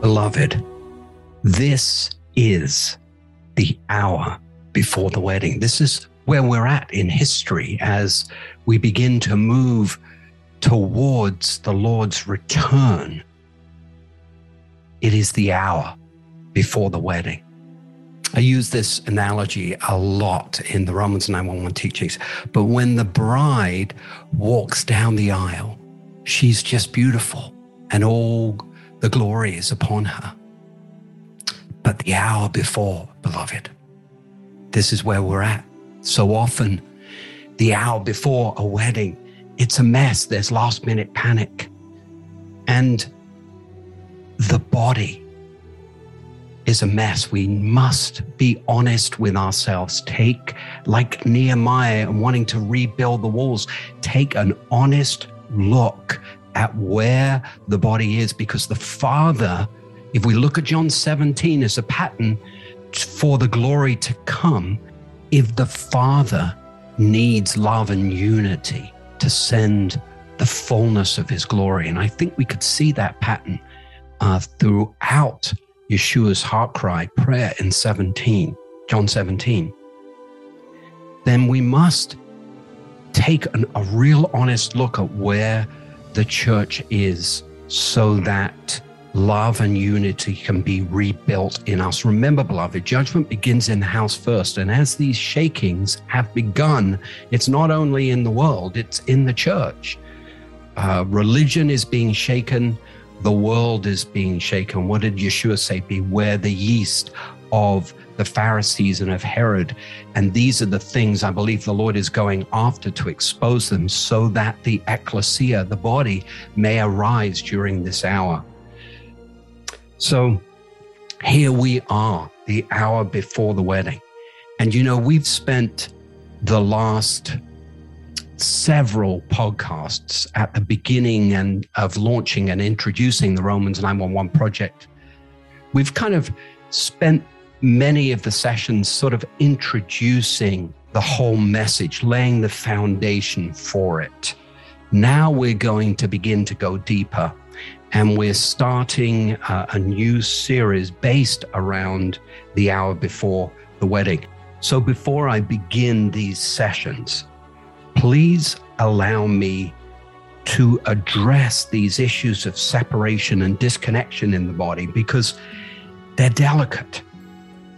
Beloved, this is the hour before the wedding. This is where we're at in history as we begin to move towards the Lord's return. It is the hour before the wedding. I use this analogy a lot in the Romans 911 teachings, but when the bride walks down the aisle, she's just beautiful and all the glory is upon her. But the hour before, beloved, this is where we're at. So often, the hour before a wedding, it's a mess. There's last minute panic. And the body is a mess. We must be honest with ourselves. Take, like Nehemiah wanting to rebuild the walls, take an honest look at where the body is because the Father, if we look at John 17 as a pattern for the glory to come, if the Father needs love and unity to send the fullness of his glory. And I think we could see that pattern uh, throughout Yeshua's heart cry prayer in 17, John 17. Then we must take an, a real honest look at where the church is so that love and unity can be rebuilt in us. Remember, beloved, judgment begins in the house first. And as these shakings have begun, it's not only in the world, it's in the church. Uh, religion is being shaken, the world is being shaken. What did Yeshua say? Beware the yeast of the Pharisees and of Herod. And these are the things I believe the Lord is going after to expose them so that the ecclesia, the body, may arise during this hour. So here we are, the hour before the wedding. And you know, we've spent the last several podcasts at the beginning and of launching and introducing the Romans 911 project. We've kind of spent many of the sessions sort of introducing the whole message, laying the foundation for it. Now we're going to begin to go deeper, and we're starting uh, a new series based around the hour before the wedding. So before I begin these sessions, please allow me to address these issues of separation and disconnection in the body because they're delicate.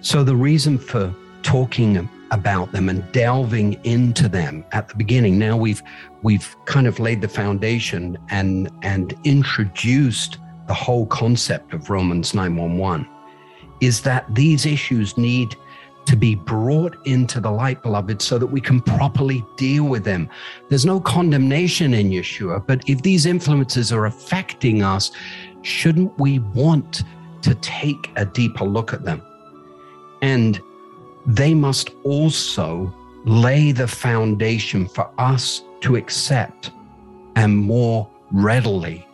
So, the reason for talking about them and delving into them at the beginning, now we've we've kind of laid the foundation and and introduced the whole concept of Romans 911 is that these issues need to be brought into the light, beloved, so that we can properly deal with them. There's no condemnation in Yeshua, but if these influences are affecting us, shouldn't we want to take a deeper look at them? And they must also lay the foundation for us to accept and more readily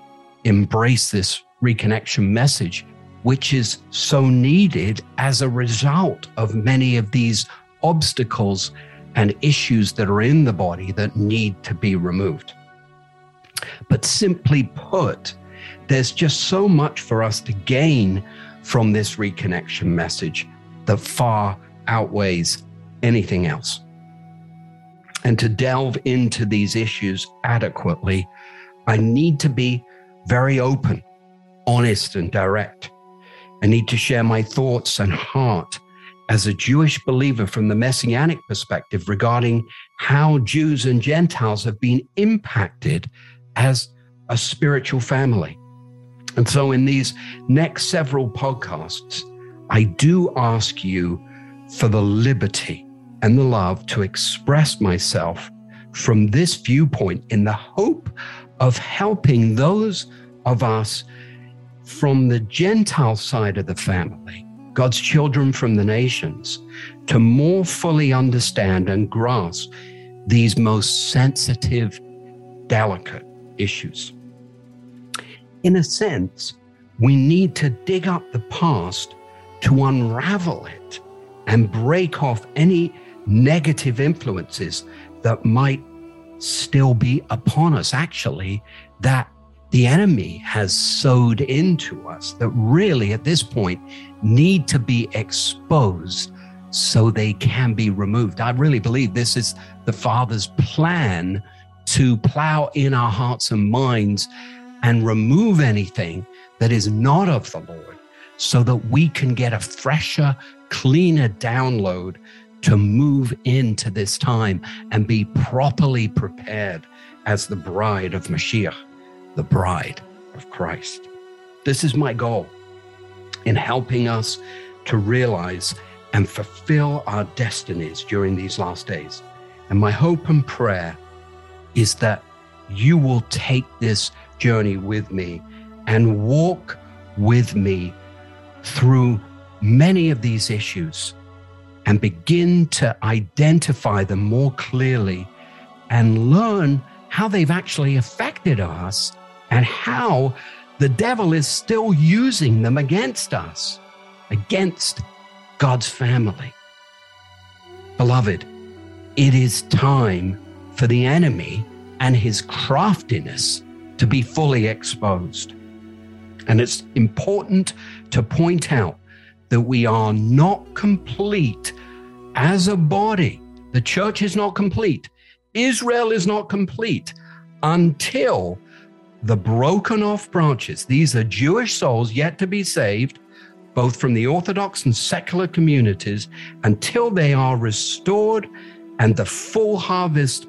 embrace this reconnection message, which is so needed as a result of many of these obstacles and issues that are in the body that need to be removed. But simply put, there's just so much for us to gain from this reconnection message that far outweighs anything else. And to delve into these issues adequately, I need to be very open, honest, and direct. I need to share my thoughts and heart as a Jewish believer from the messianic perspective regarding how Jews and Gentiles have been impacted as a spiritual family. And so, in these next several podcasts, I do ask you for the liberty and the love to express myself from this viewpoint in the hope of helping those of us from the Gentile side of the family, God's children from the nations, to more fully understand and grasp these most sensitive, delicate issues. in a sense, we need to dig up the past to unravel it and break off any negative influences that might still be upon us, actually, that the enemy has sowed into us that really at this point need to be exposed so they can be removed. I really believe this is the Father's plan to plow in our hearts and minds and remove anything that is not of the Lord so that we can get a fresher, cleaner download to move into this time and be properly prepared as the bride of Mashiach, the bride of Christ. This is my goal in helping us to realize and fulfill our destinies during these last days. And my hope and prayer is that you will take this journey with me and walk with me through many of these issues and begin to identify them more clearly and learn how they've actually affected us and how the devil is still using them against us, against God's family. Beloved, it is time for the enemy and his craftiness to be fully exposed. And it's important to point out that we are not complete as a body. The church is not complete. Israel is not complete until the broken off branches, these are Jewish souls yet to be saved, both from the Orthodox and secular communities, until they are restored and the full harvest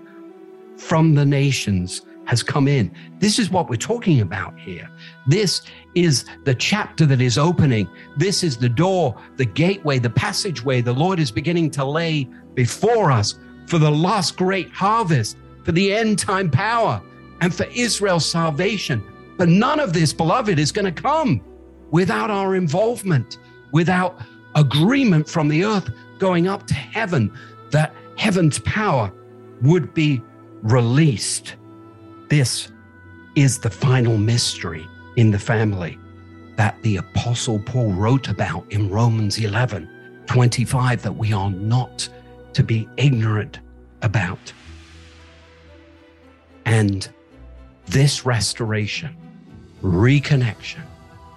from the nations has come in. This is what we're talking about here. This is the chapter that is opening. This is the door, the gateway, the passageway the Lord is beginning to lay before us for the last great harvest, for the end time power, and for Israel's salvation. But none of this, beloved, is going to come without our involvement, without agreement from the earth going up to heaven, that heaven's power would be released. This is the final mystery in the family that the Apostle Paul wrote about in Romans 11 25 that we are not to be ignorant about. And this restoration, reconnection,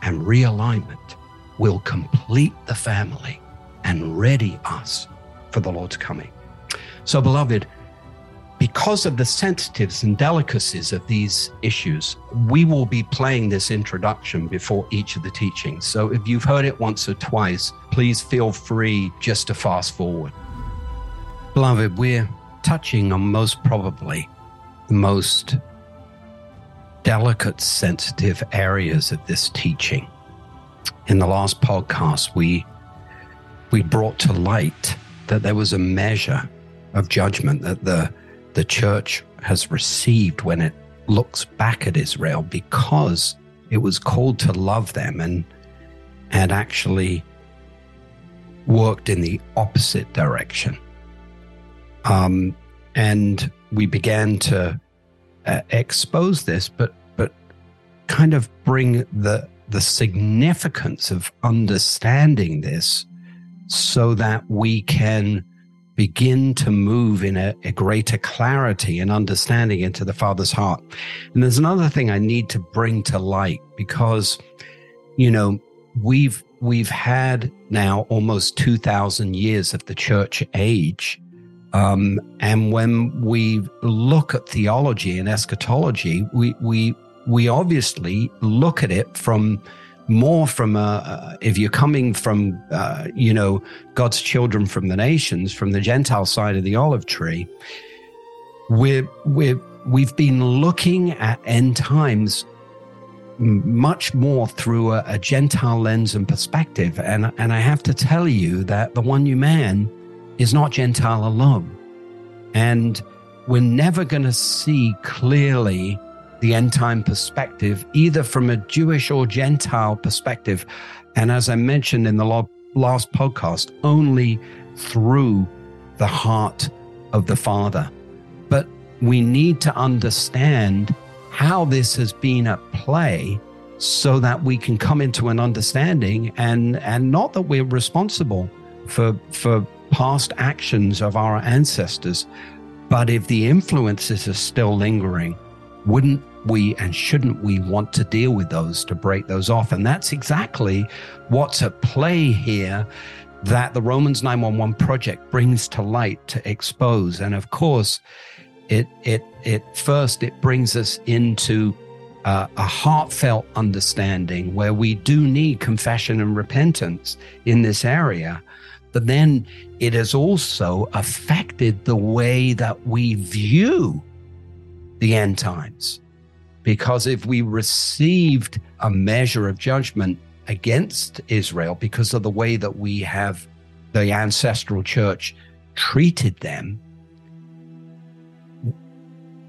and realignment will complete the family and ready us for the Lord's coming. So, beloved, because of the sensitives and delicacies of these issues, we will be playing this introduction before each of the teachings. So if you've heard it once or twice, please feel free just to fast forward. Beloved, we're touching on most probably the most delicate, sensitive areas of this teaching. In the last podcast, we we brought to light that there was a measure of judgment that the the church has received when it looks back at Israel because it was called to love them and and actually worked in the opposite direction. Um, and we began to uh, expose this, but but kind of bring the the significance of understanding this so that we can begin to move in a, a, greater clarity and understanding into the Father's heart. And there's another thing I need to bring to light because, you know, we've we've had now almost two thousand years of the church age. Um, and when we look at theology and eschatology, we we we obviously look at it from more from a, if you're coming from, uh, you know, God's children from the nations, from the Gentile side of the olive tree, we're, we're, we've been looking at end times much more through a, a, Gentile lens and perspective. And, and I have to tell you that the one new man is not Gentile alone. And we're never going to see clearly the end time perspective, either from a Jewish or Gentile perspective. And as I mentioned in the last podcast, only through the heart of the Father. But we need to understand how this has been at play so that we can come into an understanding and and not that we're responsible for for past actions of our ancestors but if the influences are still lingering wouldn't we and shouldn't we want to deal with those to break those off and that's exactly what's at play here that the Romans 911 project brings to light to expose and of course it it it first it brings us into uh, a heartfelt understanding where we do need confession and repentance in this area. But then it has also affected the way that we view the end times. Because if we received a measure of judgment against Israel because of the way that we have the ancestral church treated them,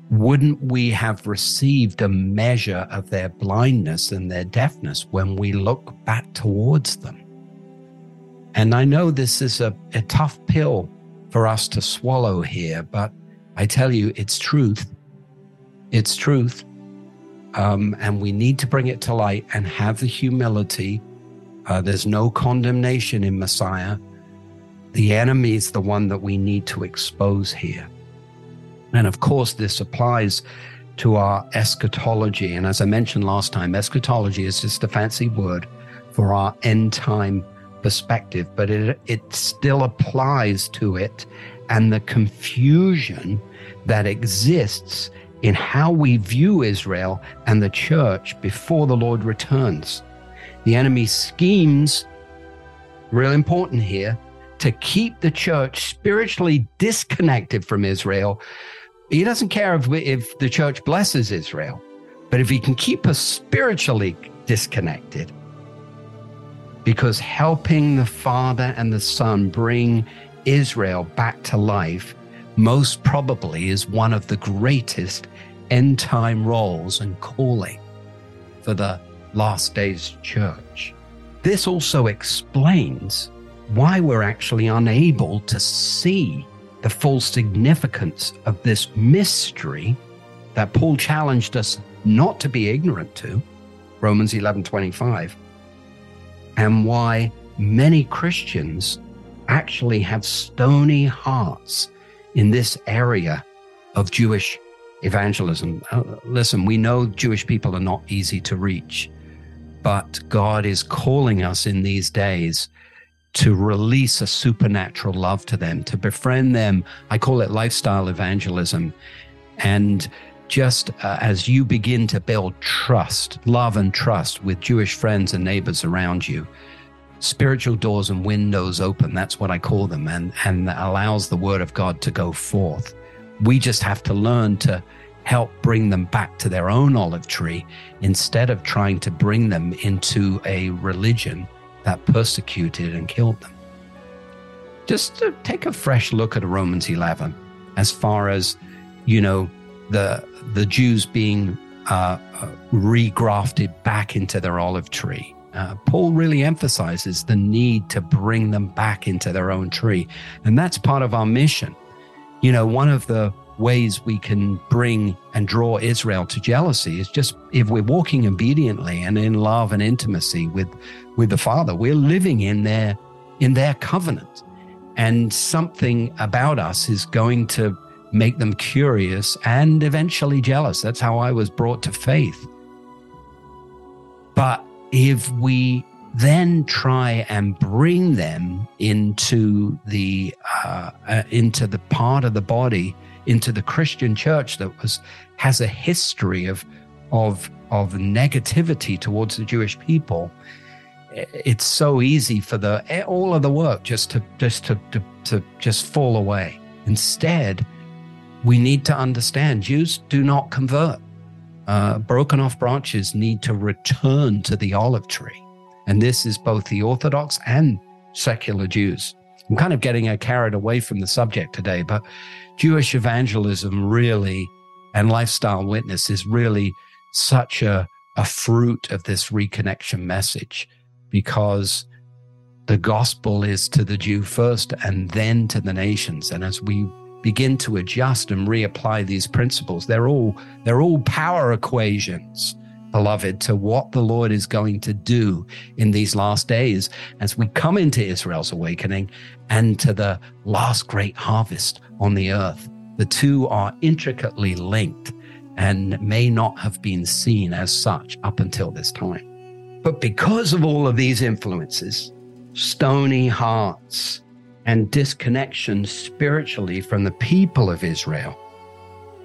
wouldn't we have received a measure of their blindness and their deafness when we look back towards them? And I know this is a, a tough pill for us to swallow here, but I tell you, it's truth. It's truth. Um, and we need to bring it to light and have the humility. Uh, there's no condemnation in Messiah. The enemy is the one that we need to expose here. And of course, this applies to our eschatology. And as I mentioned last time, eschatology is just a fancy word for our end time perspective, but it, it still applies to it and the confusion that exists in how we view Israel and the church before the Lord returns. The enemy schemes, real important here, to keep the church spiritually disconnected from Israel he doesn't care if, we, if the church blesses Israel, but if he can keep us spiritually disconnected, because helping the Father and the Son bring Israel back to life most probably is one of the greatest end time roles and calling for the last days church. This also explains why we're actually unable to see the full significance of this mystery that Paul challenged us not to be ignorant to, Romans 11:25, and why many Christians actually have stony hearts in this area of Jewish evangelism. Uh, listen, we know Jewish people are not easy to reach, but God is calling us in these days to release a supernatural love to them, to befriend them. I call it lifestyle evangelism. And just uh, as you begin to build trust, love, and trust with Jewish friends and neighbors around you, spiritual doors and windows open. That's what I call them, and, and allows the word of God to go forth. We just have to learn to help bring them back to their own olive tree instead of trying to bring them into a religion that persecuted and killed them. Just to take a fresh look at Romans 11 as far as, you know, the, the Jews being uh, uh, regrafted back into their olive tree. Uh, Paul really emphasizes the need to bring them back into their own tree. And that's part of our mission. You know, one of the ways we can bring and draw Israel to jealousy is just if we're walking obediently and in love and intimacy with with the Father, we're living in their in their covenant. And something about us is going to make them curious and eventually jealous. That's how I was brought to faith. But if we then try and bring them into the uh, uh, into the part of the body into the Christian church that was has a history of of of negativity towards the Jewish people. It's so easy for the all of the work just to just to, to, to just fall away. Instead, we need to understand Jews do not convert. Uh, broken off branches need to return to the olive tree. And this is both the Orthodox and secular Jews. I'm kind of getting carried away from the subject today, but Jewish evangelism really and lifestyle witness is really such a, a fruit of this reconnection message because the gospel is to the Jew first and then to the nations. And as we begin to adjust and reapply these principles, they're all they're all power equations beloved, to what the Lord is going to do in these last days as we come into Israel's awakening and to the last great harvest on the earth. The two are intricately linked and may not have been seen as such up until this time. But because of all of these influences, stony hearts, and disconnection spiritually from the people of Israel,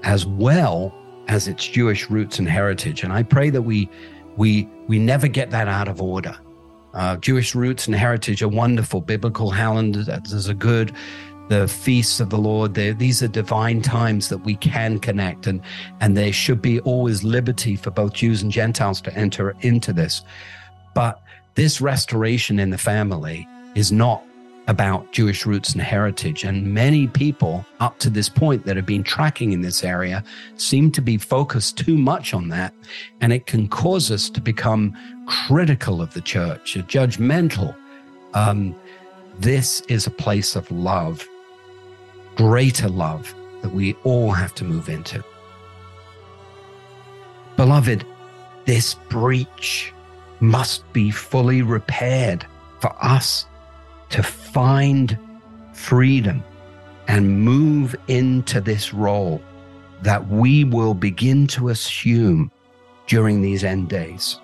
as well as its Jewish roots and heritage. And I pray that we we we never get that out of order. Uh, Jewish roots and heritage are wonderful. Biblical calendars are good. The feasts of the Lord, these are divine times that we can connect, and and there should be always liberty for both Jews and Gentiles to enter into this. But this restoration in the family is not about Jewish roots and heritage. And many people up to this point that have been tracking in this area seem to be focused too much on that. And it can cause us to become critical of the church, judgmental. Um, this is a place of love, greater love that we all have to move into. Beloved, this breach must be fully repaired for us to find freedom and move into this role that we will begin to assume during these end days.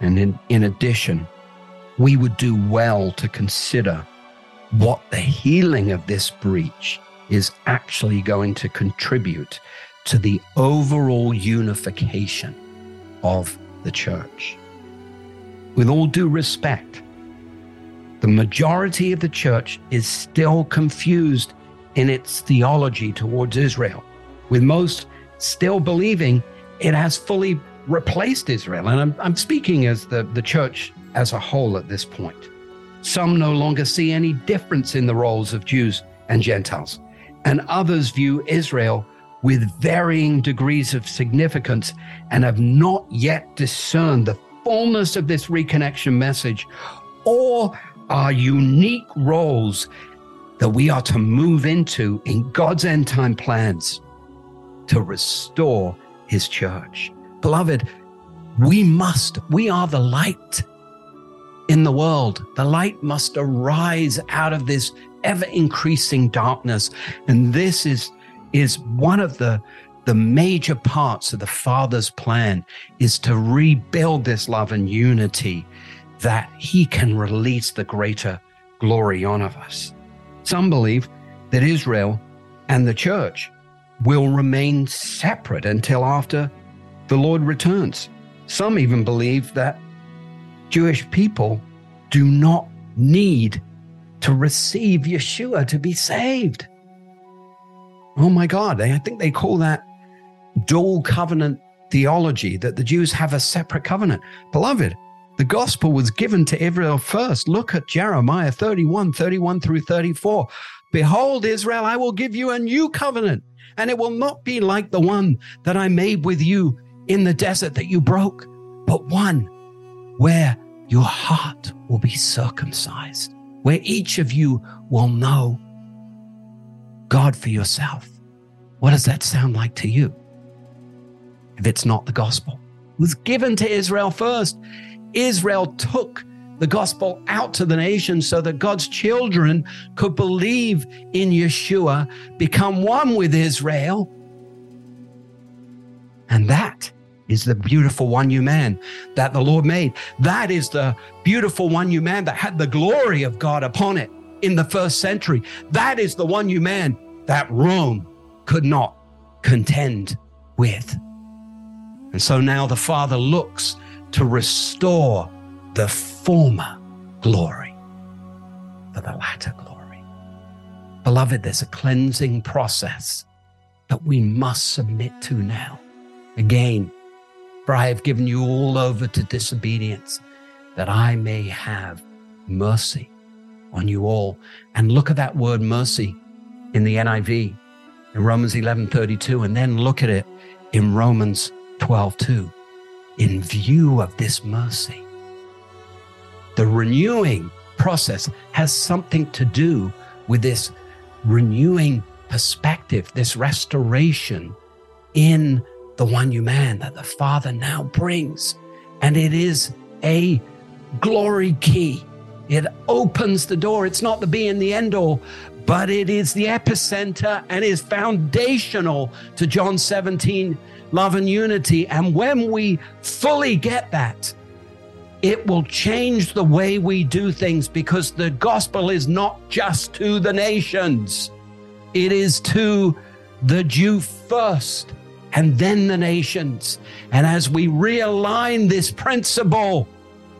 And in, in addition, we would do well to consider what the healing of this breach is actually going to contribute to the overall unification of the church. With all due respect, the majority of the church is still confused in its theology towards Israel, with most still believing it has fully replaced Israel. And I'm, I'm speaking as the, the church as a whole at this point. Some no longer see any difference in the roles of Jews and Gentiles, and others view Israel with varying degrees of significance and have not yet discerned the fullness of this reconnection message or are unique roles that we are to move into in God's end time plans to restore his church. Beloved, we must, we are the light in the world. The light must arise out of this ever increasing darkness. And this is, is one of the, the major parts of the Father's plan is to rebuild this love and unity that he can release the greater glory on of us. Some believe that Israel and the church will remain separate until after the Lord returns. Some even believe that Jewish people do not need to receive Yeshua to be saved. Oh my God, I think they call that dual covenant theology, that the Jews have a separate covenant. Beloved, the gospel was given to Israel first. Look at Jeremiah 31, 31 through 34. Behold, Israel, I will give you a new covenant, and it will not be like the one that I made with you in the desert that you broke, but one where your heart will be circumcised, where each of you will know God for yourself. What does that sound like to you? If it's not the gospel, it was given to Israel first. Israel took the gospel out to the nations so that God's children could believe in Yeshua, become one with Israel. And that is the beautiful one new man that the Lord made. That is the beautiful one new man that had the glory of God upon it in the first century. That is the one new man that Rome could not contend with. And so now the Father looks to restore the former glory for the latter glory. Beloved, there's a cleansing process that we must submit to now. Again, for I have given you all over to disobedience, that I may have mercy on you all. And look at that word mercy in the NIV in Romans 11:32 and then look at it in Romans 12:2 in view of this mercy. The renewing process has something to do with this renewing perspective, this restoration in the one new man that the Father now brings. And it is a glory key. It opens the door. It's not the be and the end all, but it is the epicenter and is foundational to John 17, love and unity. And when we fully get that, it will change the way we do things because the gospel is not just to the nations, it is to the Jew first and then the nations. And as we realign this principle,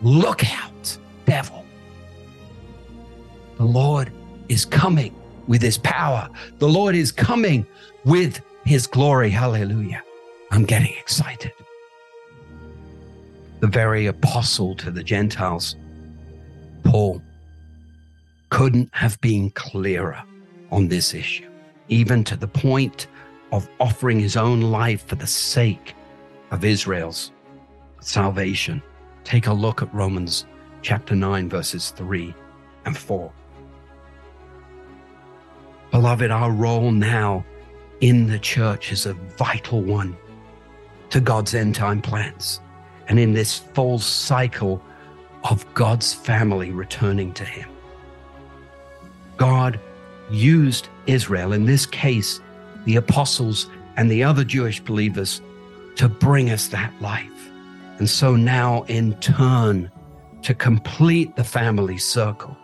look out, devil. The Lord is coming with his power. The Lord is coming with his glory. Hallelujah. I'm getting excited. The very apostle to the Gentiles, Paul, couldn't have been clearer on this issue, even to the point of offering his own life for the sake of Israel's salvation. Take a look at Romans chapter 9, verses 3 and 4. Beloved, our role now in the church is a vital one to God's end time plans and in this full cycle of God's family returning to Him. God used Israel, in this case, the apostles and the other Jewish believers to bring us that life. And so now, in turn, to complete the family circle,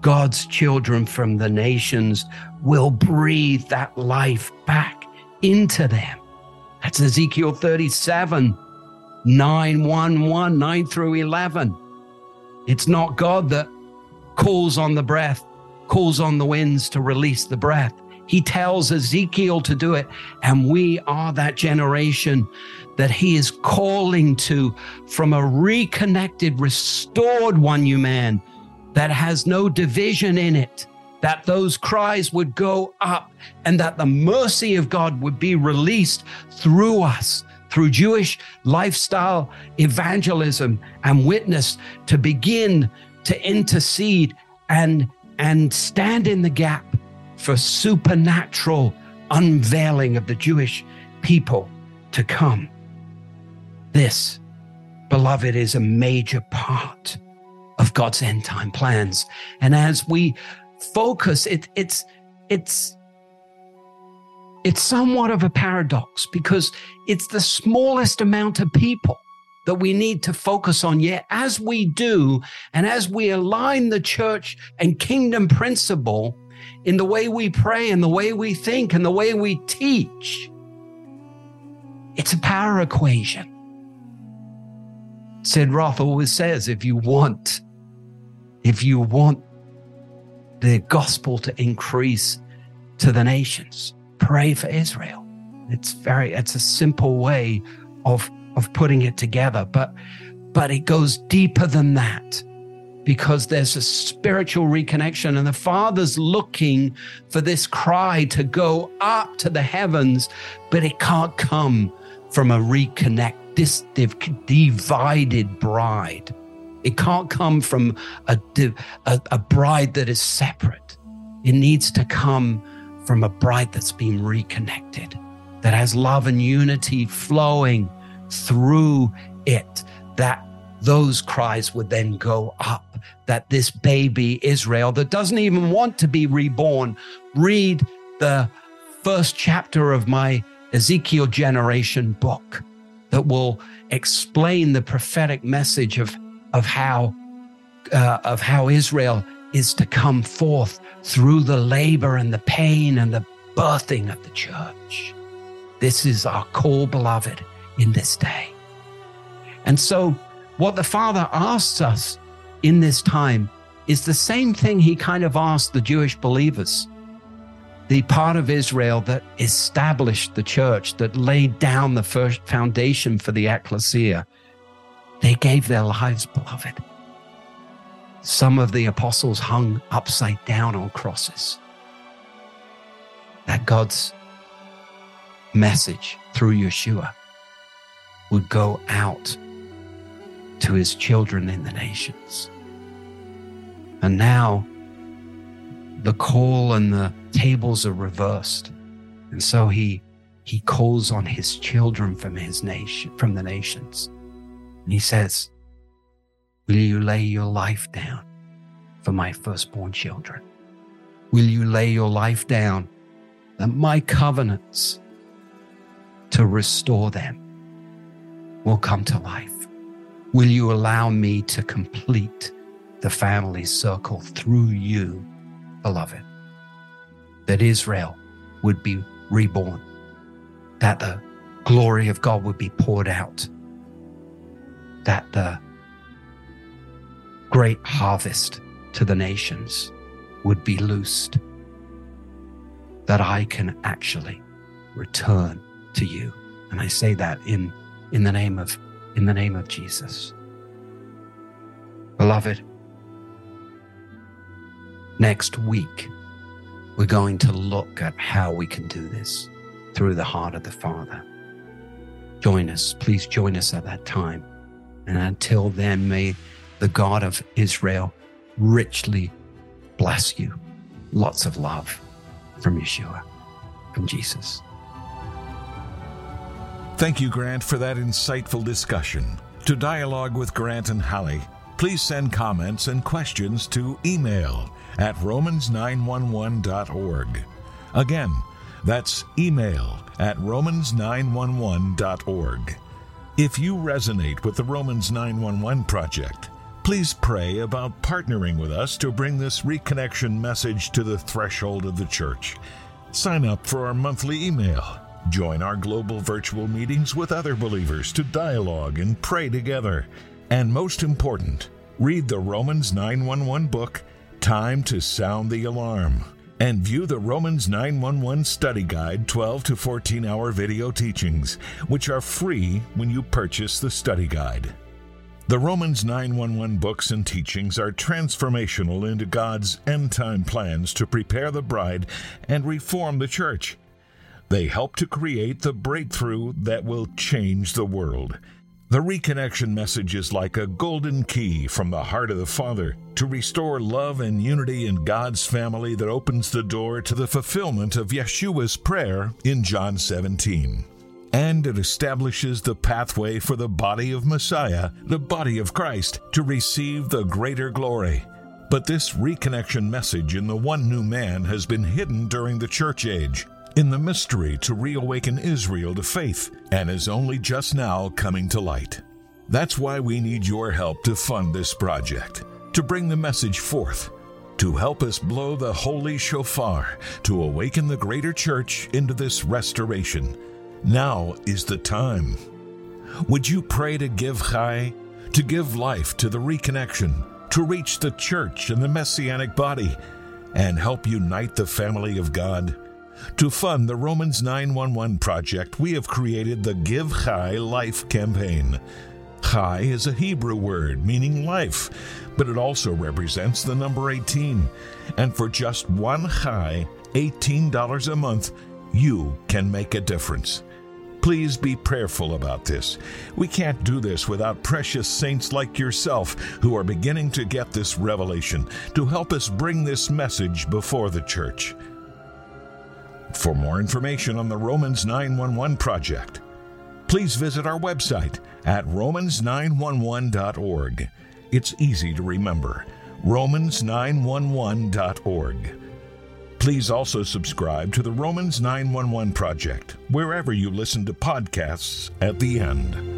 God's children from the nations will breathe that life back into them. That's Ezekiel 37, 9, 1, 1, 9 through 11. It's not God that calls on the breath, calls on the winds to release the breath. He tells Ezekiel to do it. And we are that generation that he is calling to from a reconnected, restored one new man that has no division in it, that those cries would go up and that the mercy of God would be released through us, through Jewish lifestyle evangelism and witness to begin to intercede and, and stand in the gap for supernatural unveiling of the Jewish people to come. This, beloved, is a major part of God's end time plans. And as we focus, it, it's, it's, it's somewhat of a paradox because it's the smallest amount of people that we need to focus on. Yet, as we do, and as we align the church and kingdom principle in the way we pray and the way we think and the way we teach. It's a power equation. Sid Roth always says if you want, if you want the gospel to increase to the nations, pray for Israel. It's very, it's a simple way of, of putting it together, but, but it goes deeper than that because there's a spiritual reconnection and the father's looking for this cry to go up to the heavens but it can't come from a reconnect this divided bride it can't come from a, a, a bride that is separate. It needs to come from a bride that's been reconnected that has love and unity flowing through it that those cries would then go up that this baby Israel that doesn't even want to be reborn, read the first chapter of my Ezekiel generation book that will explain the prophetic message of, of how uh, of how Israel is to come forth through the labor and the pain and the birthing of the church. This is our call, beloved, in this day. And so what the Father asks us in this time is the same thing he kind of asked the Jewish believers. The part of Israel that established the church, that laid down the first foundation for the ecclesia, they gave their lives, beloved. Some of the apostles hung upside down on crosses. That God's message through Yeshua would go out to his children in the nations. And now the call and the tables are reversed. And so he he calls on his children from his nation, from the nations. And he says, Will you lay your life down for my firstborn children? Will you lay your life down that my covenants to restore them will come to life? Will you allow me to complete the family circle through you, beloved? That Israel would be reborn, that the glory of God would be poured out, that the great harvest to the nations would be loosed, that I can actually return to you. And I say that in, in the name of in the name of Jesus. Beloved, next week we're going to look at how we can do this through the heart of the Father. Join us, please join us at that time. And until then, may the God of Israel richly bless you. Lots of love from Yeshua, from Jesus. Thank you, Grant, for that insightful discussion. To dialogue with Grant and Holly, please send comments and questions to email at romans911.org. Again, that's email at romans911.org. If you resonate with the Romans 911 project, please pray about partnering with us to bring this reconnection message to the threshold of the church. Sign up for our monthly email. Join our global virtual meetings with other believers to dialogue and pray together. And most important, read the Romans 911 book, Time to Sound the Alarm and view the Romans 911 Study Guide 12 to 14 hour video teachings, which are free when you purchase the study guide. The Romans 911 books and teachings are transformational into God's end time plans to prepare the bride and reform the church. They help to create the breakthrough that will change the world. The reconnection message is like a golden key from the heart of the Father to restore love and unity in God's family that opens the door to the fulfillment of Yeshua's prayer in John 17. And it establishes the pathway for the body of Messiah, the body of Christ, to receive the greater glory. But this reconnection message in the one new man has been hidden during the church age in the mystery to reawaken Israel to faith and is only just now coming to light. That's why we need your help to fund this project, to bring the message forth, to help us blow the holy shofar, to awaken the greater church into this restoration. Now is the time. Would you pray to give chai, to give life to the reconnection, to reach the church and the messianic body, and help unite the family of God? To fund the Romans 911 project, we have created the Give Chai Life campaign. Chai is a Hebrew word meaning life, but it also represents the number 18. And for just one Chai, $18 a month, you can make a difference. Please be prayerful about this. We can't do this without precious saints like yourself who are beginning to get this revelation to help us bring this message before the church. For more information on the Romans 911 project, please visit our website at romans911.org. It's easy to remember romans911.org. Please also subscribe to the Romans 911 project wherever you listen to podcasts at the end.